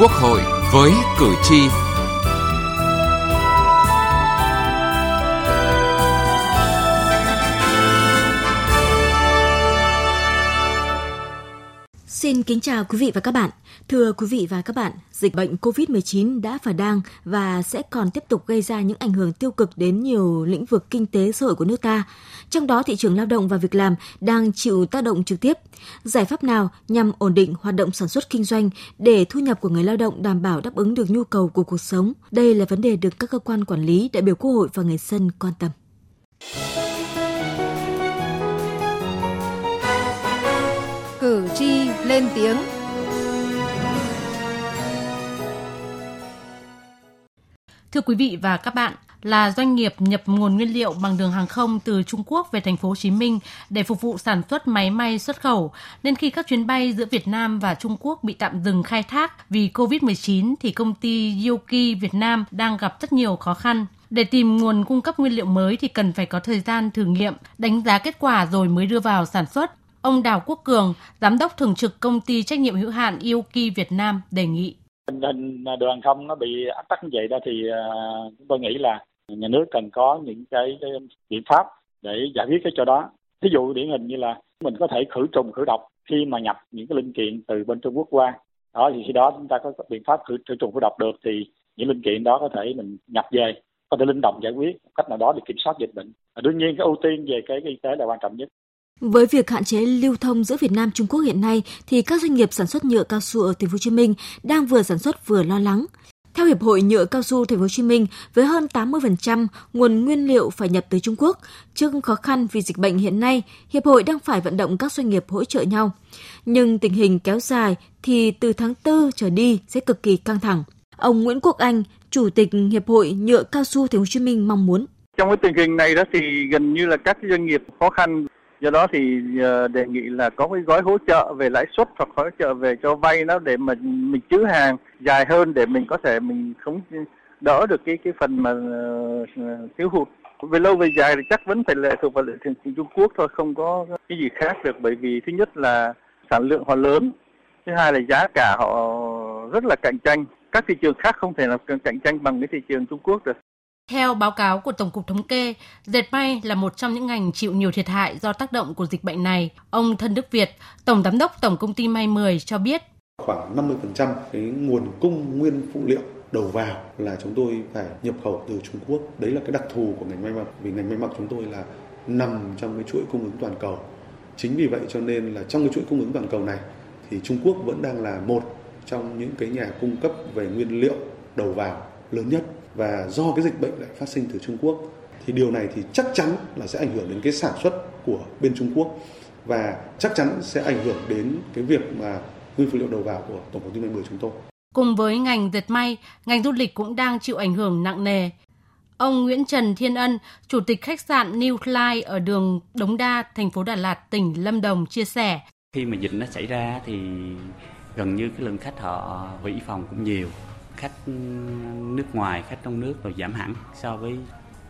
Quốc hội với cử tri. Xin kính chào quý vị và các bạn. Thưa quý vị và các bạn, dịch bệnh COVID-19 đã và đang và sẽ còn tiếp tục gây ra những ảnh hưởng tiêu cực đến nhiều lĩnh vực kinh tế xã hội của nước ta. Trong đó thị trường lao động và việc làm đang chịu tác động trực tiếp. Giải pháp nào nhằm ổn định hoạt động sản xuất kinh doanh để thu nhập của người lao động đảm bảo đáp ứng được nhu cầu của cuộc sống? Đây là vấn đề được các cơ quan quản lý, đại biểu Quốc hội và người dân quan tâm. Cử tri lên tiếng. Thưa quý vị và các bạn, là doanh nghiệp nhập nguồn nguyên liệu bằng đường hàng không từ Trung Quốc về thành phố Hồ Chí Minh để phục vụ sản xuất máy may xuất khẩu, nên khi các chuyến bay giữa Việt Nam và Trung Quốc bị tạm dừng khai thác vì COVID-19 thì công ty Yoki Việt Nam đang gặp rất nhiều khó khăn. Để tìm nguồn cung cấp nguyên liệu mới thì cần phải có thời gian thử nghiệm, đánh giá kết quả rồi mới đưa vào sản xuất. Ông Đào Quốc Cường, giám đốc thường trực công ty trách nhiệm hữu hạn Yuki Việt Nam đề nghị. Tình hình đường hàng không nó bị ách tắc như vậy đó thì uh, chúng tôi nghĩ là nhà nước cần có những cái, cái biện pháp để giải quyết cái chỗ đó. Ví dụ điển hình như là mình có thể khử trùng khử độc khi mà nhập những cái linh kiện từ bên Trung Quốc qua. Đó thì khi đó chúng ta có biện pháp khử, khử trùng khử độc được thì những linh kiện đó có thể mình nhập về có thể linh động giải quyết cách nào đó để kiểm soát dịch bệnh. Đương nhiên cái ưu tiên về cái y tế là quan trọng nhất với việc hạn chế lưu thông giữa Việt Nam Trung Quốc hiện nay thì các doanh nghiệp sản xuất nhựa cao su ở Thành phố Hồ Chí Minh đang vừa sản xuất vừa lo lắng. Theo Hiệp hội Nhựa Cao su Thành phố Hồ Chí Minh, với hơn 80% nguồn nguyên liệu phải nhập từ Trung Quốc, trước khó khăn vì dịch bệnh hiện nay, hiệp hội đang phải vận động các doanh nghiệp hỗ trợ nhau. Nhưng tình hình kéo dài thì từ tháng 4 trở đi sẽ cực kỳ căng thẳng. Ông Nguyễn Quốc Anh, Chủ tịch Hiệp hội Nhựa Cao su Thành phố Hồ Chí Minh mong muốn trong cái tình hình này đó thì gần như là các doanh nghiệp khó khăn do đó thì ờ, đề nghị là có cái gói hỗ trợ về lãi suất hoặc hỗ trợ về cho vay nó để mà mình chữ hàng dài hơn để mình có thể mình không đỡ được cái cái phần mà ờ, thiếu hụt. Về lâu về dài thì chắc vẫn phải lệ thuộc vào thị trường Trung Quốc thôi, không có cái gì khác được. Bởi vì thứ nhất là sản lượng họ lớn, thứ hai là giá cả họ rất là cạnh tranh. Các thị trường khác không thể là cạnh tranh bằng cái thị trường Trung Quốc được theo báo cáo của Tổng cục Thống kê, dệt may là một trong những ngành chịu nhiều thiệt hại do tác động của dịch bệnh này. Ông Thân Đức Việt, Tổng Giám đốc Tổng Công ty May 10 cho biết. Khoảng 50% cái nguồn cung nguyên phụ liệu đầu vào là chúng tôi phải nhập khẩu từ Trung Quốc. Đấy là cái đặc thù của ngành may mặc vì ngành may mặc chúng tôi là nằm trong cái chuỗi cung ứng toàn cầu. Chính vì vậy cho nên là trong cái chuỗi cung ứng toàn cầu này thì Trung Quốc vẫn đang là một trong những cái nhà cung cấp về nguyên liệu đầu vào lớn nhất và do cái dịch bệnh lại phát sinh từ Trung Quốc thì điều này thì chắc chắn là sẽ ảnh hưởng đến cái sản xuất của bên Trung Quốc và chắc chắn sẽ ảnh hưởng đến cái việc mà nguyên phụ liệu đầu vào của tổng công ty may 10 chúng tôi. Cùng với ngành dệt may, ngành du lịch cũng đang chịu ảnh hưởng nặng nề. Ông Nguyễn Trần Thiên Ân, chủ tịch khách sạn New Fly ở đường Đống Đa, thành phố Đà Lạt, tỉnh Lâm Đồng chia sẻ. Khi mà dịch nó xảy ra thì gần như cái lượng khách họ hủy phòng cũng nhiều khách ừ, nước ngoài, khách trong nước rồi giảm hẳn so với,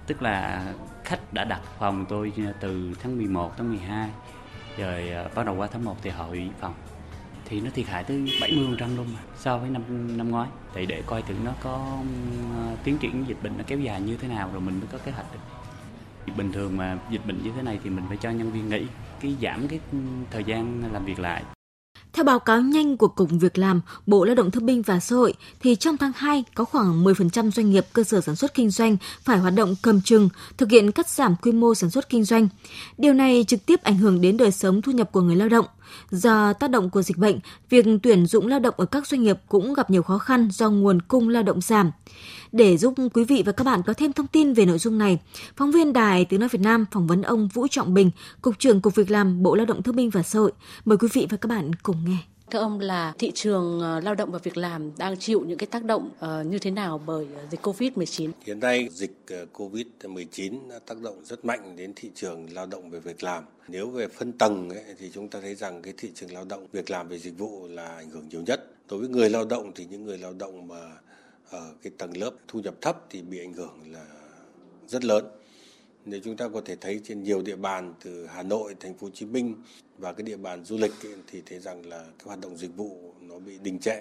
tức là khách đã đặt phòng tôi ờ, từ tháng 11 tháng 12 rồi ờ, bắt đầu qua tháng 1 thì họ hủy phòng. Thì nó thiệt hại tới 70% luôn mà, so với năm năm ngoái. Thì để coi thử nó có ờ, tiến triển dịch bệnh nó kéo dài như thế nào rồi mình mới có kế hoạch được. Bình thường mà dịch bệnh như thế này thì mình phải cho nhân viên nghỉ, cái giảm cái ừ, thời gian làm việc lại theo báo cáo nhanh của Cục Việc làm, Bộ Lao động Thương binh và Xã hội, thì trong tháng 2 có khoảng 10% doanh nghiệp cơ sở sản xuất kinh doanh phải hoạt động cầm chừng, thực hiện cắt giảm quy mô sản xuất kinh doanh. Điều này trực tiếp ảnh hưởng đến đời sống thu nhập của người lao động. Do tác động của dịch bệnh, việc tuyển dụng lao động ở các doanh nghiệp cũng gặp nhiều khó khăn do nguồn cung lao động giảm. Để giúp quý vị và các bạn có thêm thông tin về nội dung này, phóng viên Đài Tiếng Nói Việt Nam phỏng vấn ông Vũ Trọng Bình, Cục trưởng Cục Việc làm Bộ Lao động Thương binh và Xã hội. Mời quý vị và các bạn cùng nghe. Thưa ông là thị trường ờ, lao động và việc làm đang chịu những cái tác động ờ, như thế nào bởi ờ, dịch Covid-19? Hiện nay dịch Covid-19 tác động rất mạnh đến thị trường lao động về việc làm. Nếu về phân tầng ấy, thì chúng ta thấy rằng cái thị trường lao động việc làm về dịch vụ là ảnh hưởng nhiều nhất. Đối với người lao động thì những người lao động mà ở cái tầng lớp thu nhập thấp thì bị ảnh hưởng là rất lớn. Nếu chúng ta có thể thấy trên nhiều địa bàn từ Hà Nội, Thành phố Hồ Chí Minh và cái địa bàn du lịch ấy, thì thấy rằng là cái hoạt động dịch vụ nó bị đình trệ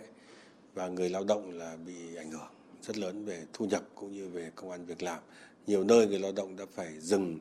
và người lao động là bị ảnh hưởng rất lớn về thu nhập cũng như về công an việc làm. Nhiều nơi người lao động đã phải dừng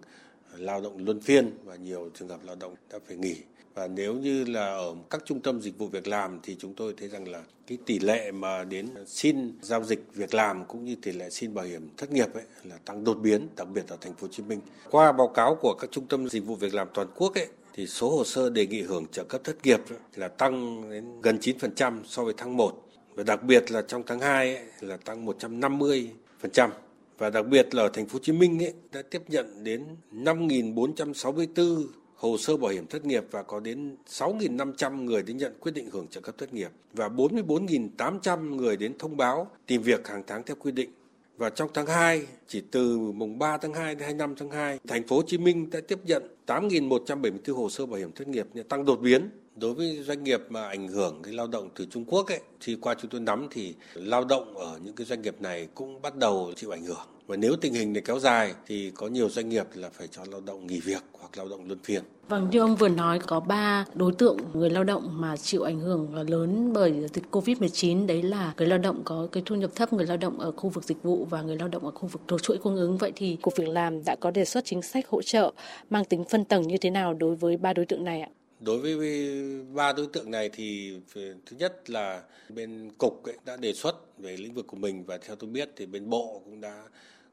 lao động luân phiên và nhiều trường hợp lao động đã phải nghỉ. Và nếu như là ở các trung tâm dịch vụ việc làm thì chúng tôi thấy rằng là cái tỷ lệ mà đến xin giao dịch việc làm cũng như tỷ lệ xin bảo hiểm thất nghiệp ấy là tăng đột biến đặc biệt ở thành phố Hồ Chí Minh. Qua báo cáo của các trung tâm dịch vụ việc làm toàn quốc ấy thì số hồ sơ đề nghị hưởng trợ cấp thất nghiệp là tăng đến gần 9% so với tháng 1 và đặc biệt là trong tháng 2 ấy, là tăng 150% và đặc biệt là ở thành phố Hồ Chí Minh ấy, đã tiếp nhận đến 5.464 hồ sơ bảo hiểm thất nghiệp và có đến 6.500 người đến nhận quyết định hưởng trợ cấp thất nghiệp và 44.800 người đến thông báo tìm việc hàng tháng theo quy định. Và trong tháng 2, chỉ từ mùng 3 tháng 2 đến 25 tháng 2, thành phố Hồ Chí Minh đã tiếp nhận 8.174 hồ sơ bảo hiểm thất nghiệp tăng đột biến. Đối với doanh nghiệp mà ảnh hưởng cái lao động từ Trung Quốc ấy, thì qua chúng tôi nắm thì lao động ở những cái doanh nghiệp này cũng bắt đầu chịu ảnh hưởng và nếu tình hình này kéo dài thì có nhiều doanh nghiệp là phải cho lao động nghỉ việc hoặc lao động luân phiên. Vâng, như ông vừa nói có 3 đối tượng người lao động mà chịu ảnh hưởng lớn bởi dịch Covid-19 đấy là người lao động có cái thu nhập thấp, người lao động ở khu vực dịch vụ và người lao động ở khu vực thuộc chuỗi cung ứng. Vậy thì Cục Việc làm đã có đề xuất chính sách hỗ trợ mang tính phân tầng như thế nào đối với ba đối tượng này ạ? Đối với ba đối tượng này thì ờ, thứ nhất là bên cục ấy đã đề xuất về lĩnh vực của mình và theo tôi biết thì bên bộ cũng đã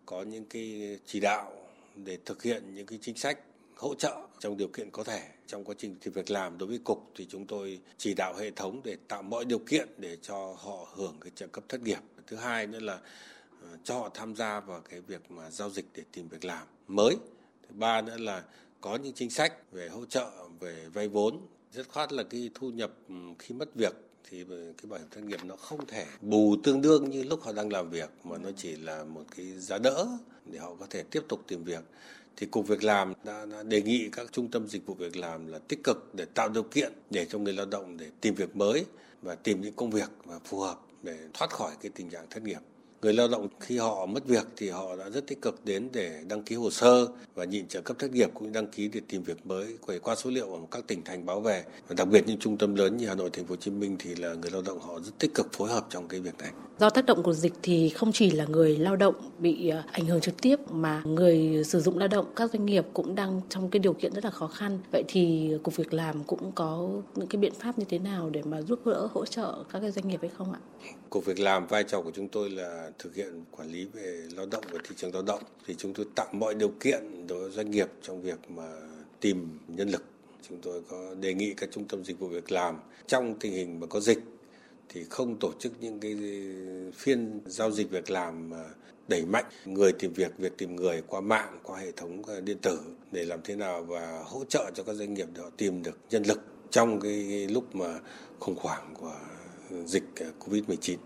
có những cái chỉ đạo để thực hiện những cái chính sách hỗ trợ trong điều kiện có thể trong quá trình tìm việc làm. Đối với cục thì chúng tôi chỉ đạo hệ thống để tạo mọi điều kiện để cho họ hưởng cái trợ cấp thất nghiệp. Thứ hai nữa là ờ, cho họ tham gia vào cái việc mà giao dịch để tìm việc làm mới. Thứ ba nữa là có những chính sách về hỗ trợ về vay vốn. Rất khoát là cái thu nhập ừ, khi mất việc thì cái bảo hiểm thất nghiệp nó không thể bù tương đương như lúc họ đang làm việc mà nó chỉ là một cái giá đỡ để họ có thể tiếp tục tìm việc. Thì cục việc làm đã, đã đề nghị các trung tâm dịch vụ việc làm là tích cực để tạo điều kiện để cho người lao động để tìm việc mới và tìm những công việc mà phù hợp để thoát khỏi cái tình trạng thất nghiệp người lao động khi họ mất việc thì họ đã rất tích cực đến để đăng ký hồ sơ và nhịn trợ cấp thất nghiệp cũng đăng ký để tìm việc mới qua số liệu ở các tỉnh thành báo về và đặc biệt những trung tâm lớn như Hà Nội, Thành phố Hồ Chí Minh thì là người lao động họ rất tích cực phối hợp trong cái việc này. Do tác động của dịch thì không chỉ là người lao động bị ờ, ảnh hưởng trực tiếp mà người sử dụng lao động, các doanh nghiệp cũng đang trong cái điều kiện rất là khó khăn. Vậy thì cục việc làm cũng có những cái biện pháp như thế nào để mà giúp đỡ, hỗ trợ các cái doanh nghiệp hay không ạ? Cục việc làm, vai trò của chúng tôi là thực hiện quản lý về lao động và thị trường lao động thì chúng tôi tạo mọi điều kiện đối với doanh nghiệp trong việc mà tìm nhân lực. Chúng tôi có đề nghị các trung tâm dịch vụ việc làm trong tình hình mà có dịch thì không tổ chức những cái phiên giao dịch việc làm đẩy mạnh người tìm việc, việc tìm người qua mạng, qua hệ thống ờ, điện tử để làm thế nào và hỗ trợ cho các doanh nghiệp để họ tìm được nhân lực trong cái lúc mà khủng hoảng của dịch ờ, Covid-19.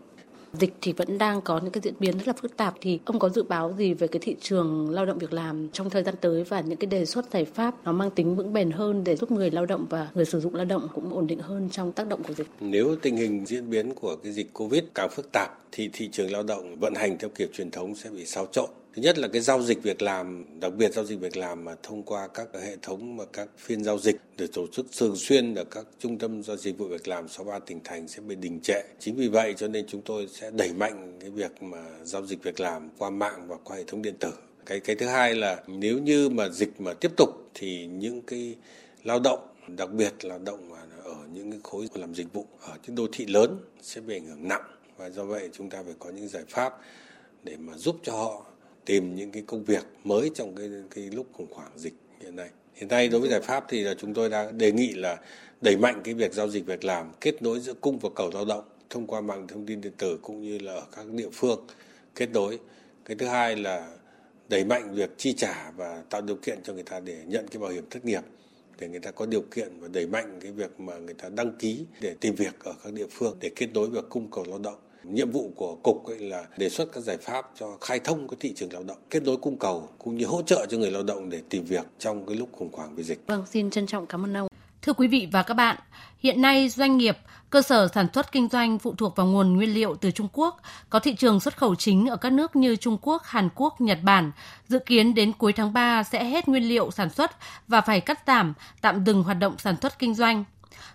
Dịch thì vẫn đang có những cái diễn biến rất là phức tạp thì ông có dự báo gì về cái thị trường lao động việc làm trong thời gian tới và những cái đề xuất giải pháp nó mang tính vững bền hơn để giúp người lao động và người sử dụng lao động cũng ổn định hơn trong tác động của dịch. Nếu tình hình diễn biến của cái dịch Covid càng phức tạp thì thị trường lao động vận hành theo kiểu truyền thống sẽ bị xáo trộn Thứ nhất là cái giao dịch việc làm, đặc biệt giao dịch việc làm mà thông qua các hệ thống và các phiên giao dịch để tổ chức thường xuyên ở các trung tâm giao dịch vụ việc làm 63 tỉnh thành sẽ bị đình trệ. Chính vì vậy cho nên chúng tôi sẽ đẩy mạnh cái việc mà giao dịch việc làm qua mạng và qua hệ thống điện tử. Cái cái thứ hai là nếu như mà dịch mà tiếp tục thì những cái lao động đặc biệt là lao động ở những cái khối làm dịch vụ ở những đô thị lớn sẽ bị ảnh hưởng nặng và do vậy chúng ta phải có những giải pháp để mà giúp cho họ tìm những cái công việc mới trong cái cái lúc khủng hoảng dịch hiện nay. Hiện nay đối với giải pháp thì là chúng tôi đã đề nghị là đẩy mạnh cái việc giao dịch việc làm, kết nối giữa cung và cầu lao động thông qua mạng thông tin điện tử cũng như là ở các địa phương kết nối. Cái thứ hai là đẩy mạnh việc chi trả và tạo điều kiện cho người ta để nhận cái bảo hiểm thất nghiệp để người ta có điều kiện và đẩy mạnh cái việc mà người ta đăng ký để tìm việc ở các địa phương để kết nối việc cung cầu lao động Nhiệm vụ của cục ấy là đề xuất các giải pháp cho khai thông cái thị trường lao động, kết nối cung cầu cũng như hỗ trợ cho người lao động để tìm việc trong cái lúc khủng hoảng về dịch. Vâng, xin trân trọng cảm ơn ông. Thưa quý vị và các bạn, hiện nay doanh nghiệp, cơ sở sản xuất kinh doanh phụ thuộc vào nguồn nguyên liệu từ Trung Quốc, có thị trường xuất khẩu chính ở các nước như Trung Quốc, Hàn Quốc, Nhật Bản. Dự kiến đến cuối tháng 3 sẽ hết nguyên liệu sản xuất và phải cắt giảm, tạm dừng hoạt động sản xuất kinh doanh.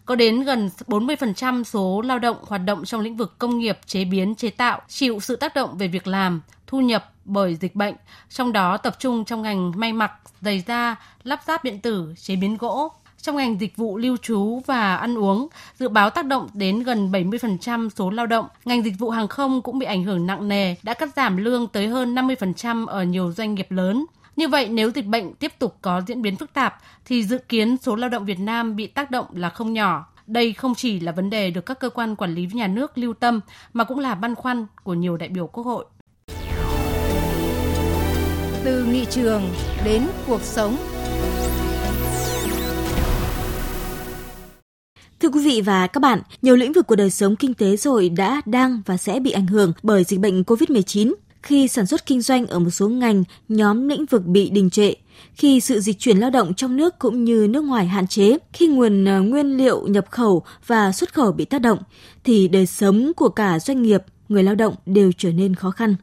Có đến gần 40% số lao động hoạt động trong lĩnh vực công nghiệp, chế biến, chế tạo chịu sự tác động về việc làm, thu nhập bởi dịch bệnh, trong đó tập trung trong ngành may mặc, giày da, lắp ráp điện tử, chế biến gỗ, trong ngành dịch vụ lưu trú và ăn uống, dự báo tác động đến gần 70% số lao động. Ngành dịch vụ hàng không cũng bị ảnh hưởng nặng nề, đã cắt giảm lương tới hơn 50% ở nhiều doanh nghiệp lớn. Như vậy, nếu dịch bệnh tiếp tục có diễn biến phức tạp, thì dự kiến số lao động Việt Nam bị tác động là không nhỏ. Đây không chỉ là vấn đề được các cơ quan quản lý nhà nước lưu tâm, mà cũng là băn khoăn của nhiều đại biểu Quốc hội. Từ nghị trường đến cuộc sống Thưa quý vị và các bạn, nhiều lĩnh vực của đời sống kinh tế rồi đã, đang và sẽ bị ảnh hưởng bởi dịch bệnh COVID-19 khi sản xuất kinh doanh ở một số ngành, nhóm lĩnh vực bị đình trệ, khi sự dịch chuyển lao động trong nước cũng như nước ngoài hạn chế, khi nguồn ờ, nguyên liệu nhập khẩu và xuất khẩu bị tác động, thì đời sống của cả doanh nghiệp, người lao động đều trở nên khó khăn.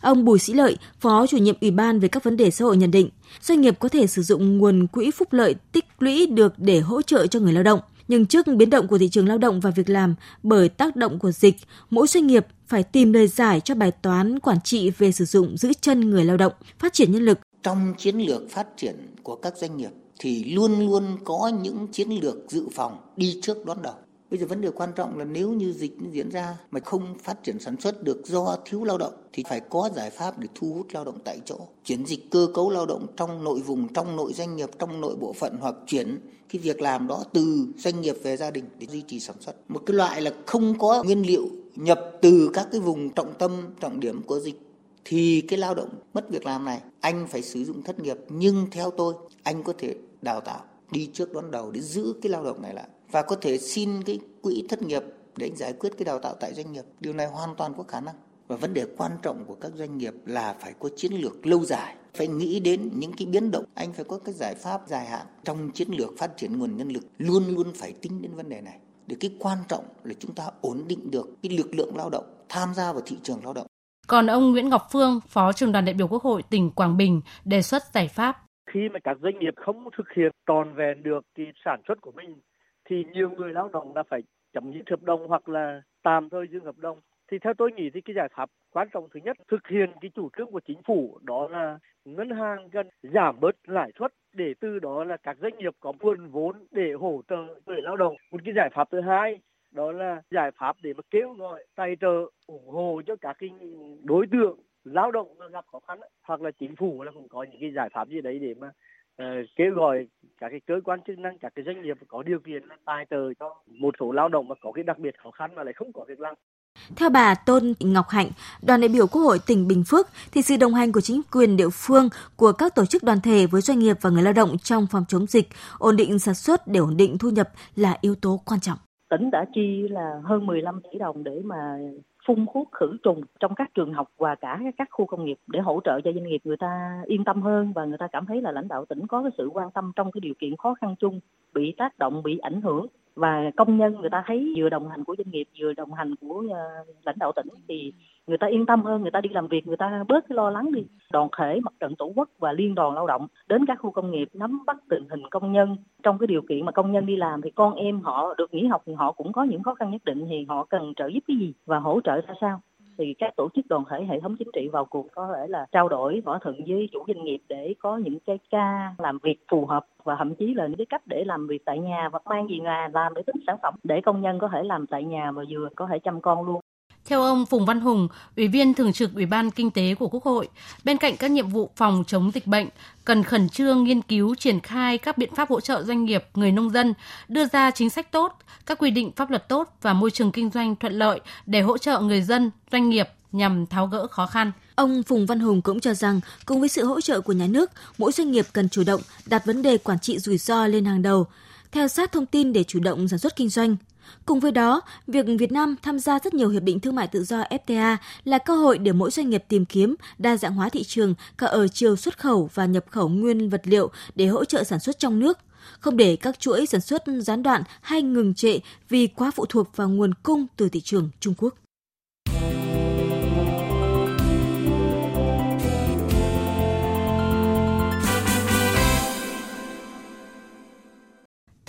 Ông Bùi Sĩ Lợi, Phó chủ nhiệm Ủy ban về các vấn đề xã hội nhận định, doanh nghiệp có thể sử dụng nguồn quỹ phúc lợi tích lũy được để hỗ trợ cho người lao động. Nhưng trước biến động của thị trường lao động và việc làm bởi tác động của dịch, mỗi doanh nghiệp phải tìm lời giải cho bài toán quản trị về sử dụng giữ chân người lao động, phát triển nhân lực. Trong chiến lược phát triển của các doanh nghiệp thì luôn luôn có những chiến lược dự phòng đi trước đón đầu. Bây giờ vấn đề quan trọng là nếu như dịch diễn ra mà không phát triển sản xuất được do thiếu lao động thì phải có giải pháp để thu hút lao động tại chỗ. Chuyển dịch cơ cấu lao động trong nội vùng, trong nội doanh nghiệp, trong nội bộ phận hoặc chuyển cái việc làm đó từ doanh nghiệp về gia đình để duy trì sản xuất. Một cái loại là không có nguyên liệu nhập từ các cái vùng trọng tâm, trọng điểm của dịch thì cái lao động mất việc làm này anh phải sử dụng thất nghiệp nhưng theo tôi anh có thể đào tạo đi trước đón đầu để giữ cái lao động này lại và có thể xin cái quỹ thất nghiệp để anh giải quyết cái đào tạo tại doanh nghiệp. Điều này hoàn toàn có khả năng. Và vấn đề quan trọng của các doanh nghiệp là phải có chiến lược lâu dài, phải nghĩ đến những cái biến động. Anh phải có cái giải pháp dài hạn trong chiến lược phát triển nguồn nhân lực, luôn luôn phải tính đến vấn đề này. Để cái quan trọng là chúng ta ổn định được cái lực lượng lao động tham gia vào thị trường lao động. Còn ông Nguyễn Ngọc Phương, Phó trưởng đoàn đại biểu Quốc hội tỉnh Quảng Bình đề xuất giải pháp. Khi mà các doanh nghiệp không thực hiện tròn vẹn được cái sản xuất của mình thì nhiều người lao động đã phải chấm dứt hợp đồng hoặc là tạm thời dừng hợp đồng. Thì theo tôi nghĩ thì cái giải pháp quan trọng thứ nhất, thực hiện cái chủ trương của chính phủ, đó là ngân hàng cần giảm bớt lãi suất để từ đó là các doanh nghiệp có nguồn vốn để hỗ trợ người lao động. Một cái giải pháp thứ hai, đó là giải pháp để mà kêu gọi tài trợ, ủng hộ cho các cái đối tượng lao động gặp khó khăn. Hoặc là chính phủ là cũng có những cái giải pháp gì đấy để mà kêu gọi các cái cơ quan chức năng các cái doanh nghiệp có điều kiện tài trợ cho một số lao động mà có cái đặc biệt khó khăn mà lại không có việc làm theo bà Tôn Ngọc Hạnh, đoàn đại biểu Quốc hội tỉnh Bình Phước, thì sự đồng hành của chính quyền địa phương, của các tổ chức đoàn thể với doanh nghiệp và người lao động trong phòng chống dịch, ổn định sản xuất để ổn định thu nhập là yếu tố quan trọng. Tỉnh đã chi là hơn 15 tỷ đồng để mà phun thuốc khử trùng trong các trường học và cả các khu công nghiệp để hỗ trợ cho doanh nghiệp người ta yên tâm hơn và người ta cảm thấy là lãnh đạo tỉnh có cái sự quan tâm trong cái điều kiện khó khăn chung, bị tác động, bị ảnh hưởng và công nhân người ta thấy vừa đồng hành của doanh nghiệp vừa đồng hành của uh, lãnh đạo tỉnh thì người ta yên tâm hơn người ta đi làm việc người ta bớt cái lo lắng đi. Đoàn thể mặt trận tổ quốc và liên đoàn lao động đến các khu công nghiệp nắm bắt tình hình công nhân. Trong cái điều kiện mà công nhân đi làm thì con em họ được nghỉ học thì họ cũng có những khó khăn nhất định thì họ cần trợ giúp cái gì và hỗ trợ ra sao? Thì các tổ chức đoàn thể hệ thống chính trị vào cuộc có thể là trao đổi, thỏa thuận với chủ doanh nghiệp để có những cái ca làm việc phù hợp và thậm chí là những cái cách để làm việc tại nhà hoặc mang gì nhà làm để tính sản phẩm để công nhân có thể làm tại nhà mà vừa có thể chăm con luôn theo ông Phùng Văn Hùng, Ủy viên Thường trực Ủy ban Kinh tế của Quốc hội, bên cạnh các nhiệm vụ phòng chống dịch bệnh, cần khẩn trương nghiên cứu triển khai các biện pháp hỗ trợ doanh nghiệp, người nông dân, đưa ra chính sách tốt, các quy định pháp luật tốt và môi trường kinh doanh thuận lợi để hỗ trợ người dân, doanh nghiệp nhằm tháo gỡ khó khăn. Ông Phùng Văn Hùng cũng cho rằng, cùng với sự hỗ trợ của nhà nước, mỗi doanh nghiệp cần chủ động đặt vấn đề quản trị rủi ro lên hàng đầu, theo sát thông tin để chủ động sản xuất kinh doanh, Cùng với đó, việc Việt Nam tham gia rất nhiều hiệp định thương mại tự do FTA là cơ hội để mỗi doanh nghiệp tìm kiếm đa dạng hóa thị trường cả ở chiều xuất khẩu và nhập khẩu nguyên vật liệu để hỗ trợ sản xuất trong nước, không để các chuỗi sản xuất gián đoạn hay ngừng trệ vì quá phụ thuộc vào nguồn cung từ thị trường Trung Quốc.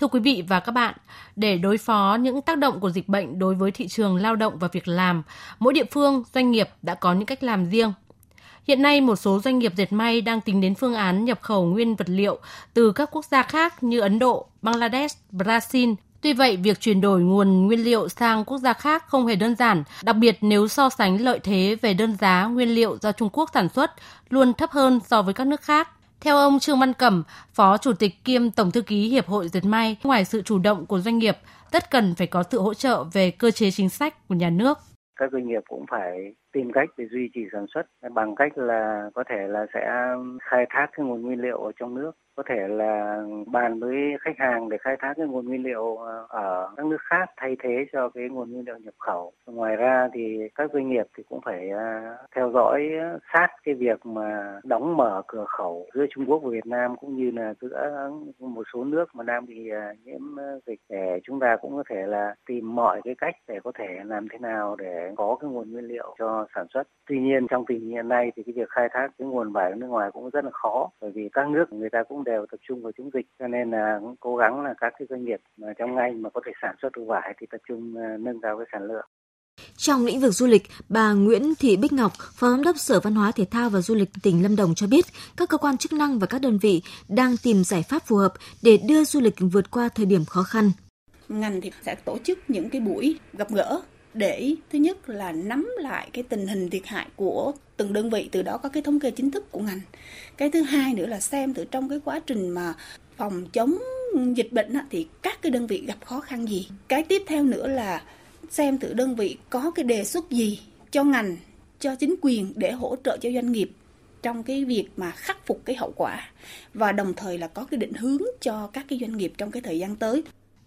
Thưa quý vị và các bạn, để đối phó những tác động của dịch bệnh đối với thị trường lao động và việc làm, mỗi địa phương, doanh nghiệp đã có những cách làm riêng. Hiện nay, một số doanh nghiệp dệt may đang tính đến phương án nhập khẩu nguyên vật liệu từ các quốc gia khác như Ấn Độ, Bangladesh, Brazil. Tuy vậy, việc chuyển đổi nguồn nguyên liệu sang quốc gia khác không hề đơn giản, đặc biệt nếu so sánh lợi thế về đơn giá nguyên liệu do Trung Quốc sản xuất luôn thấp hơn so với các nước khác. Theo ông Trương Văn Cẩm, Phó Chủ tịch kiêm Tổng thư ký Hiệp hội Dệt may, ngoài sự chủ động của doanh nghiệp, tất cần phải có sự hỗ trợ về cơ chế chính sách của nhà nước. Các doanh nghiệp cũng phải tìm cách để duy trì sản xuất bằng cách là có thể là sẽ khai thác cái nguồn nguyên liệu ở trong nước có thể là bàn với khách hàng để khai thác cái nguồn nguyên liệu ờ, ở các nước khác thay thế cho cái nguồn nguyên liệu nhập khẩu. Ngoài ra thì các doanh nghiệp thì cũng phải ờ, theo dõi sát cái việc mà đóng mở cửa khẩu giữa Trung Quốc và Việt Nam cũng như là giữa một số nước mà đang bị ờ, nhiễm dịch để chúng ta cũng có thể là tìm mọi cái cách để có thể làm thế nào để có cái nguồn nguyên liệu cho sản xuất. Tuy nhiên trong tình hình hiện nay thì cái việc khai thác cái nguồn vải ở nước ngoài cũng rất là khó bởi vì các nước người ta cũng đều tập trung vào chống dịch cho nên là cũng cố gắng là các cái doanh nghiệp mà trong ngành mà có thể sản xuất được vải thì tập trung ờ, nâng cao cái sản lượng. Trong lĩnh vực du lịch, bà Nguyễn Thị Bích Ngọc, Phó Giám đốc Sở Văn hóa Thể thao và Du lịch tỉnh Lâm Đồng cho biết, các cơ quan chức năng và các đơn vị đang tìm giải pháp phù hợp để đưa du lịch vượt qua thời điểm khó khăn. Ngành thì sẽ tổ chức những cái buổi gặp gỡ để thứ nhất là nắm lại cái tình hình thiệt hại của từng đơn vị, từ đó có cái thống kê chính thức của ngành. Cái thứ hai nữa là xem từ trong cái quá trình mà phòng chống dịch bệnh thì các cái đơn vị gặp khó khăn gì. Cái tiếp theo nữa là xem từ đơn vị có cái đề xuất gì cho ngành, cho chính quyền để hỗ trợ cho doanh nghiệp trong cái việc mà khắc phục cái hậu quả, và đồng thời là có cái định hướng cho các cái doanh nghiệp trong cái thời gian tới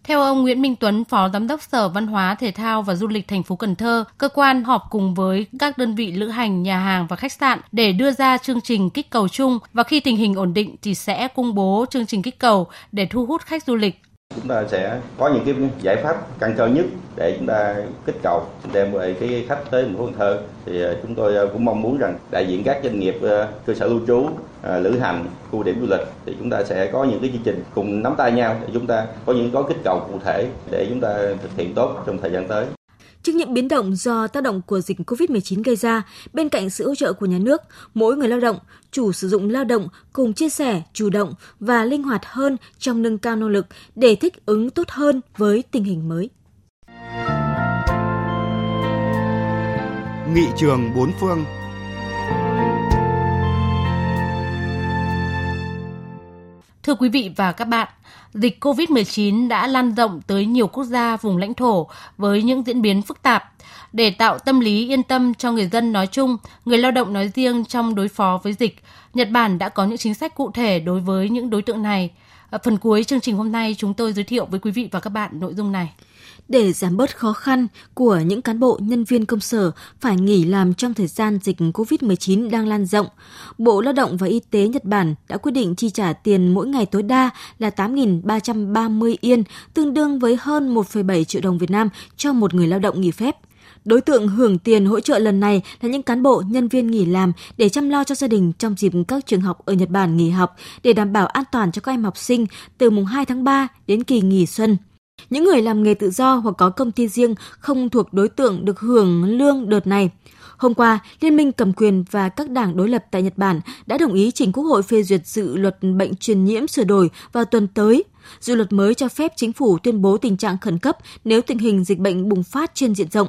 theo ông Nguyễn Minh Tuấn, Phó Giám đốc Sở Văn hóa, Thể thao và Du lịch thành phố Cần Thơ, cơ quan họp cùng với các đơn vị lữ hành, nhà hàng và khách sạn để đưa ra chương trình kích cầu chung và khi tình hình ổn định thì sẽ công bố chương trình kích cầu để thu hút khách du lịch. Chúng ta sẽ có những cái giải pháp căn cơ nhất để chúng ta kích cầu đem về cái khách tới thành phố Cần Thơ thì à, chúng tôi à, cũng mong muốn rằng đại diện các doanh nghiệp à, cơ sở lưu trú lữ hành, khu điểm du lịch thì chúng ta sẽ có những cái chương trình cùng nắm tay nhau để chúng ta có những gói kích cầu cụ thể để chúng ta thực hiện tốt trong thời gian tới. Trước những biến động do tác động của dịch COVID-19 gây ra, bên cạnh sự hỗ trợ của nhà nước, mỗi người lao động, chủ sử dụng lao động cùng chia sẻ, chủ động và linh hoạt hơn trong nâng cao năng lực để thích ứng tốt hơn với tình hình mới. Nghị trường bốn phương Thưa quý vị và các bạn, dịch COVID-19 đã lan rộng tới nhiều quốc gia vùng lãnh thổ với những diễn biến phức tạp. Để tạo tâm lý yên tâm cho người dân nói chung, người lao động nói riêng trong đối phó với dịch, Nhật Bản đã có những chính sách cụ thể đối với những đối tượng này. Ở phần cuối chương trình hôm nay chúng tôi giới thiệu với quý vị và các bạn nội dung này để giảm bớt khó khăn của những cán bộ nhân viên công sở phải nghỉ làm trong thời gian dịch COVID-19 đang lan rộng, Bộ Lao động và Y tế Nhật Bản đã quyết định chi trả tiền mỗi ngày tối đa là 8.330 yên, tương đương với hơn 1,7 triệu đồng Việt Nam cho một người lao động nghỉ phép. Đối tượng hưởng tiền hỗ trợ lần này là những cán bộ, nhân viên nghỉ làm để chăm lo cho gia đình trong dịp các trường học ở Nhật Bản nghỉ học để đảm bảo an toàn cho các em học sinh từ mùng 2 tháng 3 đến kỳ nghỉ xuân. Những người làm nghề tự do hoặc có công ty riêng không thuộc đối tượng được hưởng lương đợt này. Hôm qua, Liên minh cầm quyền và các đảng đối lập tại Nhật Bản đã đồng ý trình Quốc hội phê duyệt dự luật bệnh truyền nhiễm sửa đổi vào tuần tới. Dự luật mới cho phép chính phủ tuyên bố tình trạng khẩn cấp nếu tình hình dịch bệnh bùng phát trên diện rộng.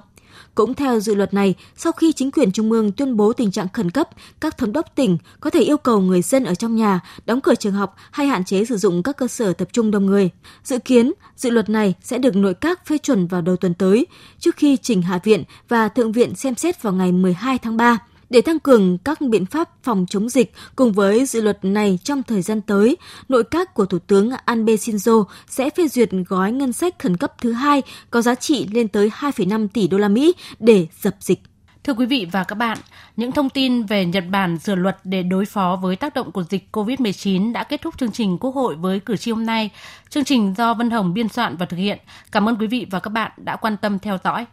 Cũng theo dự luật này, sau khi chính quyền trung ương tuyên bố tình trạng khẩn cấp, các thống đốc tỉnh có thể yêu cầu người dân ở trong nhà đóng cửa trường học hay hạn chế sử dụng các cơ sở tập trung đông người. Dự kiến, dự luật này sẽ được nội các phê chuẩn vào đầu tuần tới, trước khi trình Hạ viện và Thượng viện xem xét vào ngày 12 tháng 3 để tăng cường các biện pháp phòng chống dịch cùng với dự luật này trong thời gian tới, nội các của Thủ tướng Anbe Shinzo sẽ phê duyệt gói ngân sách khẩn cấp thứ hai có giá trị lên tới 2,5 tỷ đô la Mỹ để dập dịch. Thưa quý vị và các bạn, những thông tin về Nhật Bản sửa luật để đối phó với tác động của dịch COVID-19 đã kết thúc chương trình Quốc hội với cử tri hôm nay. Chương trình do Vân Hồng biên soạn và thực hiện. Cảm ơn quý vị và các bạn đã quan tâm theo dõi.